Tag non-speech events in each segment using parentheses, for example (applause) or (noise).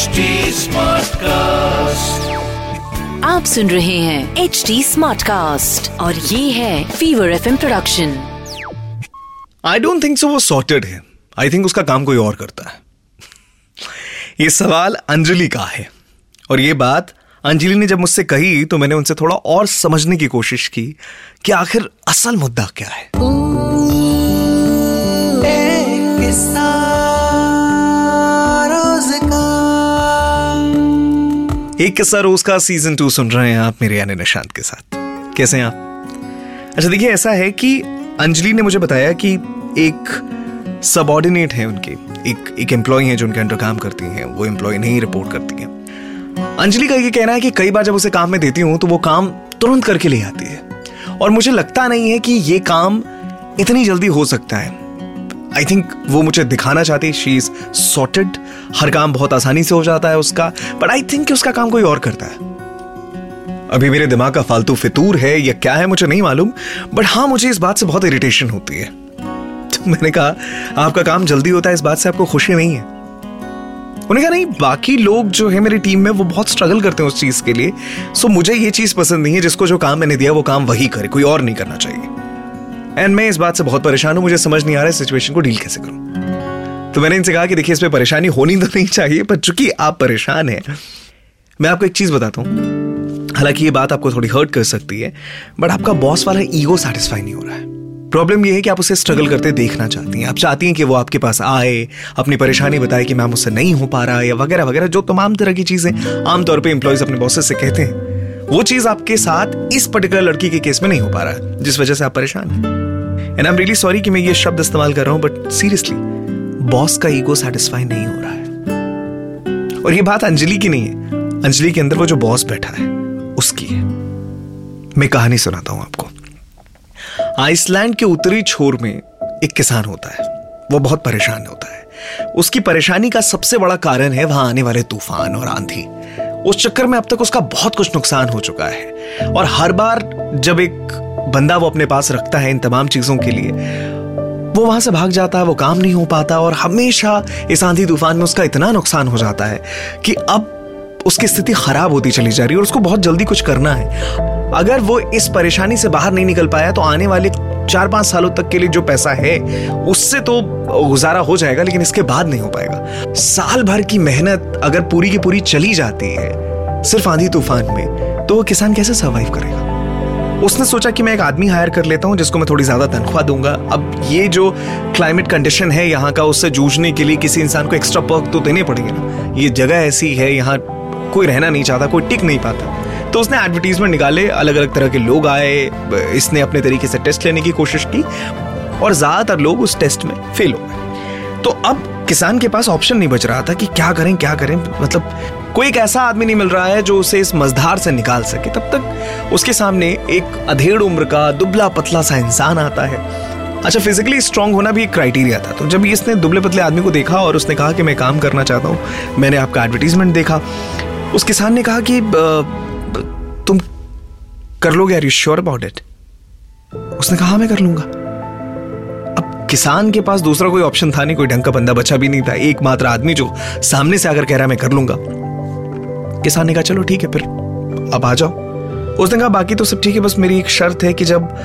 HD Smartcast. आप सुन रहे हैं एच डी स्मार्ट कास्ट और ये है fever F production I don't think so वो सॉर्टेड है। आई थिंक उसका काम कोई और करता है। ये सवाल अंजलि का है। और ये बात अंजलि ने जब मुझसे कही तो मैंने उनसे थोड़ा और समझने की कोशिश की कि आखिर असल मुद्दा क्या है। एक किस्सा रोज का सीज़न टू सुन रहे हैं आप मेरे यानी निशांत के साथ। कैसे हैं आप? अच्छा देखिए, ऐसा है कि अंजलि ने मुझे बताया कि एक सबॉर्डिनेट है उनके। एक एक एम्प्लॉय है जो उनके अंडर काम करती हैं। वो एम्प्लॉय नहीं रिपोर्ट करती हैं। अंजलि का ये कहना है कि कई बार जब उसे काम में देती हूँ तो वो काम तुरंत करके ले आती है। और मुझे लगता नहीं है कि ये काम इतनी जल्दी हो सकता है। आई थिंक वो मुझे दिखाना चाहती शी इज़ सॉर्टेड हर काम बहुत आसानी से हो जाता है उसका। बट आई थिंक उसका काम कोई और करता है। अभी मेरे दिमाग का फालतू फितूर है या क्या है मुझे नहीं मालूम। बट हाँ मुझे इस बात से बहुत इरिटेशन होती है। (laughs) तो मैंने कहा, आपका काम जल्दी होता है, इस बात से आपको खुशी नहीं है। उन्होंने कहा, नहीं, बाकी लोग जो है मेरी टीम में, वो बहुत स्ट्रगल करते हैं उस चीज़ के लिए। सो मुझे ये चीज़ पसंद नहीं है, जिसको जो काम मैंने दिया, वो काम वही करे, कोई और नहीं करना चाहिए। एंड मैं इस बात से बहुत परेशान हूँ, मुझे समझ नहीं आ रहा है सिचुएशन को डील कैसे करूँ। तो मैंने इनसे कहा कि देखिए इसमें परेशानी होनी तो नहीं चाहिए, पर चूँकि आप परेशान हैं, मैं आपको एक चीज़ बताता हूँ। हालाँकि ये बात आपको थोड़ी हर्ट कर सकती है बट आपका बॉस वाला ईगो सेटिस्फाई नहीं हो रहा है। प्रॉब्लम ये है कि आप उसे स्ट्रगल करते देखना चाहती हैं। आप चाहती हैं कि वो आपके पास आए, अपनी परेशानी बताए कि मैम उससे नहीं हो पा रहा या वगैरह वगैरह, जो तमाम तरह की चीज़ें आमतौर पे एम्प्लॉयज़ अपने बॉसेस से कहते हैं। वो चीज़ आपके साथ इस पर्टिकुलर लड़की के केस में नहीं हो पा रहा है जिस वजह से आप परेशान हैं। And I am really sorry कि मैं ये शब्द इस्तेमाल कर रहा हूँ बट सीरियसली बॉस का ईगो सेटिस्फाई नहीं हो रहा है। और ये बात अंजलि की नहीं है। अंजलि के अंदर वो जो बॉस बैठा है, उसकी है। मैं कहानी सुनाता हूँ आपको। आइसलैंड के उत्तरी छोर में एक किसान होता है। वो बहुत परेशान होता है। उसकी परेशानी का सबसे बड़ा कारण है वहाँ आने वाले तूफ़ान और आंधी। उस चक्कर में अब तक उसका बहुत कुछ नुकसान हो चुका है। और हर बार जब एक बंदा वो अपने पास रखता है इन तमाम चीज़ों के लिए। वो वहाँ से भाग जाता है, वो काम नहीं हो पाता और हमेशा इस आंधी तूफ़ान में उसका इतना नुकसान हो जाता है कि अब उसकी स्थिति खराब होती चली जा रही है और उसको बहुत जल्दी कुछ करना है। अगर वो इस परेशानी से बाहर नहीं निकल पाया तो आने वाले चार पाँच सालों तक के लिए जो पैसा है, उससे तो गुजारा हो जाएगा, लेकिन इसके बाद नहीं हो पाएगा। साल भर की मेहनत अगर पूरी की पूरी चली जाती है सिर्फ़ आंधी तूफ़ान में तो वो किसान कैसे सर्वाइव करेगा? उसने सोचा कि मैं एक आदमी हायर कर लेता हूँ जिसको मैं थोड़ी ज़्यादा तनख्वाह दूँगा। अब ये जो क्लाइमेट कंडीशन है, यहाँ का उससे जूझने के लिए किसी इंसान को एक्स्ट्रा पर्क तो देने पड़ेंगे ना। ये जगह ऐसी है, यहाँ कोई रहना नहीं चाहता, कोई टिक नहीं पाता। तो उसने एडवर्टीजमेंट निकाले अलग अलग तरह के लोग आए, इसने अपने तरीके से टेस्ट लेने की कोशिश की, और ज़्यादातर लोग उस टेस्ट में फेल हो गए। तो अब किसान के पास ऑप्शन नहीं बच रहा था कि क्या करें क्या करें। मतलब कोई एक ऐसा आदमी नहीं मिल रहा है जो उसे इस मजधार से निकाल सके। तब तक उसके सामने एक अधेड़ उम्र का दुबला पतला सा इंसान आता है। अच्छा फिजिकली स्ट्रांग होना भी एक क्राइटेरिया था। तो जब इसने दुबले पतले आदमी को देखा और उसने कहा कि मैं काम करना चाहता हूँ मैंने आपका एडवर्टीजमेंट देखा। उस किसान ने कहा कि तुम कर लोगे are you sure about it उसने कहा हाँ, मैं कर लूँगा। किसान के पास दूसरा कोई ऑप्शन था नहीं, कोई ढंग का बंदा बचा भी नहीं था। एकमात्र आदमी जो सामने से आकर कह रहा है, मैं कर लूँगा। किसान ने कहा, चलो ठीक है फिर, अब आ जाओ। उसने कहा, बाकी तो सब ठीक है, बस मेरी एक शर्त है कि जब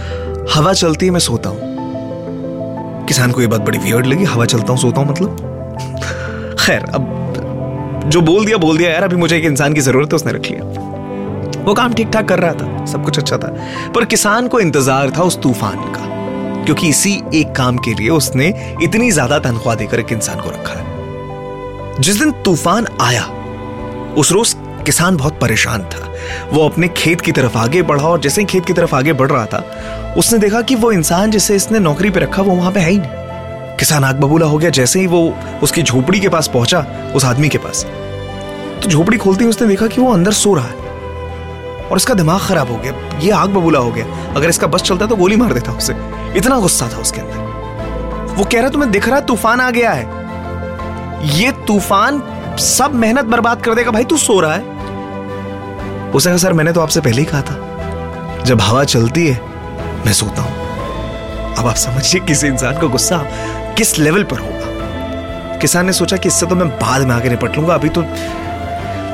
हवा चलती है, मैं सोता हूँ। किसान को ये बात बड़ी वियर्ड लगी, हवा चलता हूँ, सोता हूँ मतलब? (laughs) खैर, अब जो बोल दिया बोल दिया, यार, अभी मुझे एक इंसान की ज़रूरत है, उसने रख लिया। वो काम ठीक ठाक कर रहा था, सब कुछ अच्छा था, पर किसान को इंतज़ार था उस तूफ़ान का। क्योंकि इसी एक काम के लिए उसने इतनी ज़्यादा तनख्वाह देकर एक इंसान को रखा है। जिस दिन तूफ़ान आया, उस रोज किसान बहुत परेशान था। वो अपने खेत की तरफ़ आगे बढ़ा और जैसे ही खेत की तरफ़ आगे बढ़ रहा था, उसने देखा कि वो इंसान जिसे इसने नौकरी पे रखा, वो वहाँ पे है ही नहीं। किसान आग बबूला हो गया, जैसे ही वो उसकी झोपड़ी के पास पहुँचा, उस आदमी के पास। तो झोपड़ी खोलते ही उसने देखा कि वो अंदर सो रहा है। और इसका दिमाग खराब हो गया, ये आग बबूला हो गया। अगर इसका बस चलता तो गोली मार देता उसे। इतना गुस्सा था उसके अंदर। वो कह रहा, तुम्हें दिख रहा तूफ़ान आ गया है? ये तूफ़ान सब मेहनत बर्बाद कर देगा। भाई, तू सो रहा है? उसे कहा, सर, मैंने तो आपसे पहले ही कहा था। जब हवा चलती है, मैं सोता हूँ। अब आप समझिए किसी इंसान का गुस्सा किस लेवल पर होगा? किसान ने सोचा कि इससे तो मैं बाद में आगे निपट लूँगा। अभी तो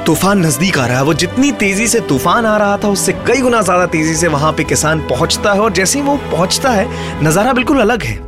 तूफ़ान नज़दीक आ रहा है। वो जितनी तेज़ी से तूफ़ान आ रहा था, उससे कई गुना ज़्यादा तेज़ी से वहाँ पे किसान पहुँचता है और जैसे ही वो पहुँचता है, नज़ारा बिल्कुल अलग है।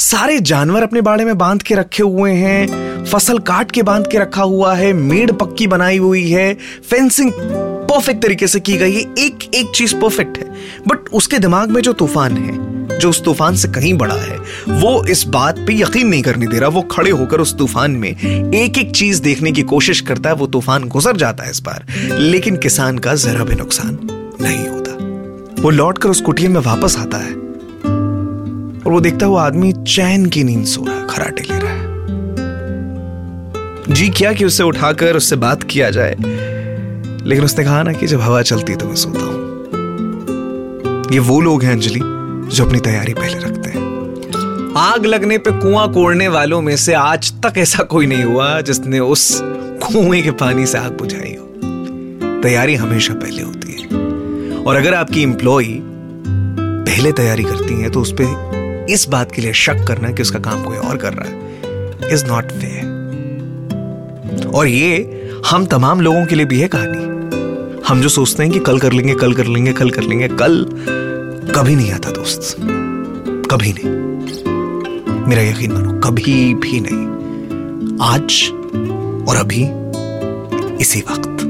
सारे जानवर अपने बाड़े में बाँध के रखे हुए हैं, फ़सल काट के बाँध के रखा हुआ है, मेड़ पक्की बनाई हुई है फेंसिंग परफेक्ट तरीके से की गई है एक एक चीज़ परफेक्ट है। बट उसके दिमाग में जो तूफ़ान है जो उस तूफ़ान से कहीं बड़ा है, वो इस बात पे यकीन नहीं करने दे रहा, वो खड़े होकर उस तूफ़ान में एक एक चीज़ देखने की कोशिश करता है, वो तूफ़ान गुजर जाता है इस बार, लेकिन किसान का जरा भी नुकसान नहीं होता। वो लौटकर उस कुटिया में वापस आता है और वो देखता हुआ आदमी चैन की नींद सो रहा है, खराटे ले रहा है। जी किया कि उससे उठाकर उससे बात किया जाए, लेकिन उसने कहा ना कि जब हवा चलती तो मैं सोता हूँ। ये वो लोग हैं अंजलि जो अपनी तैयारी पहले रखते हैं। आग लगने पे कुआँ कोड़ने वालों में से आज तक ऐसा कोई नहीं हुआ जिसने उस कुएँ के पानी से आग बुझाई हो। तैयारी हमेशा पहले होती है। और अगर आपकी इंप्लॉय पहले तैयारी करती है तो उस पर इस बात के लिए शक करना कि उसका काम कोई और कर रहा है। इज़ नॉट फेयर और ये हम तमाम लोगों के लिए भी है कहानी। हम जो सोचते हैं कि कल कर लेंगे, कल कर लेंगे, कल कर लेंगे, कल कभी नहीं आता दोस्त। कभी नहीं। मेरा यकीन मानो, कभी भी नहीं। आज और अभी, इसी वक्त।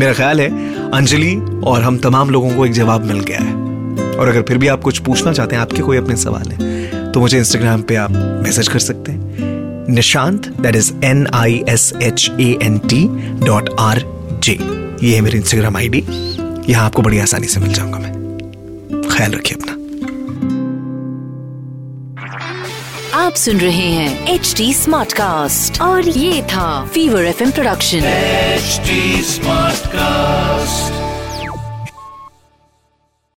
मेरा ख्याल है, अंजलि और हम तमाम लोगों को एक जवाब मिल गया है। और अगर फिर भी आप कुछ पूछना चाहते हैं, आपके कोई अपने सवाल है तो मुझे इंस्टाग्राम पे आप मैसेज कर सकते हैं। Nishant that is N I S H A N T dot R J ये है मेरी इंस्टाग्राम आई डी यहाँ आपको बड़ी आसानी से मिल जाऊँगा मैं। ख्याल रखिए अपना आप सुन रहे हैं एच डी स्मार्ट कास्ट और ये था fever FM production H smart Smartcast.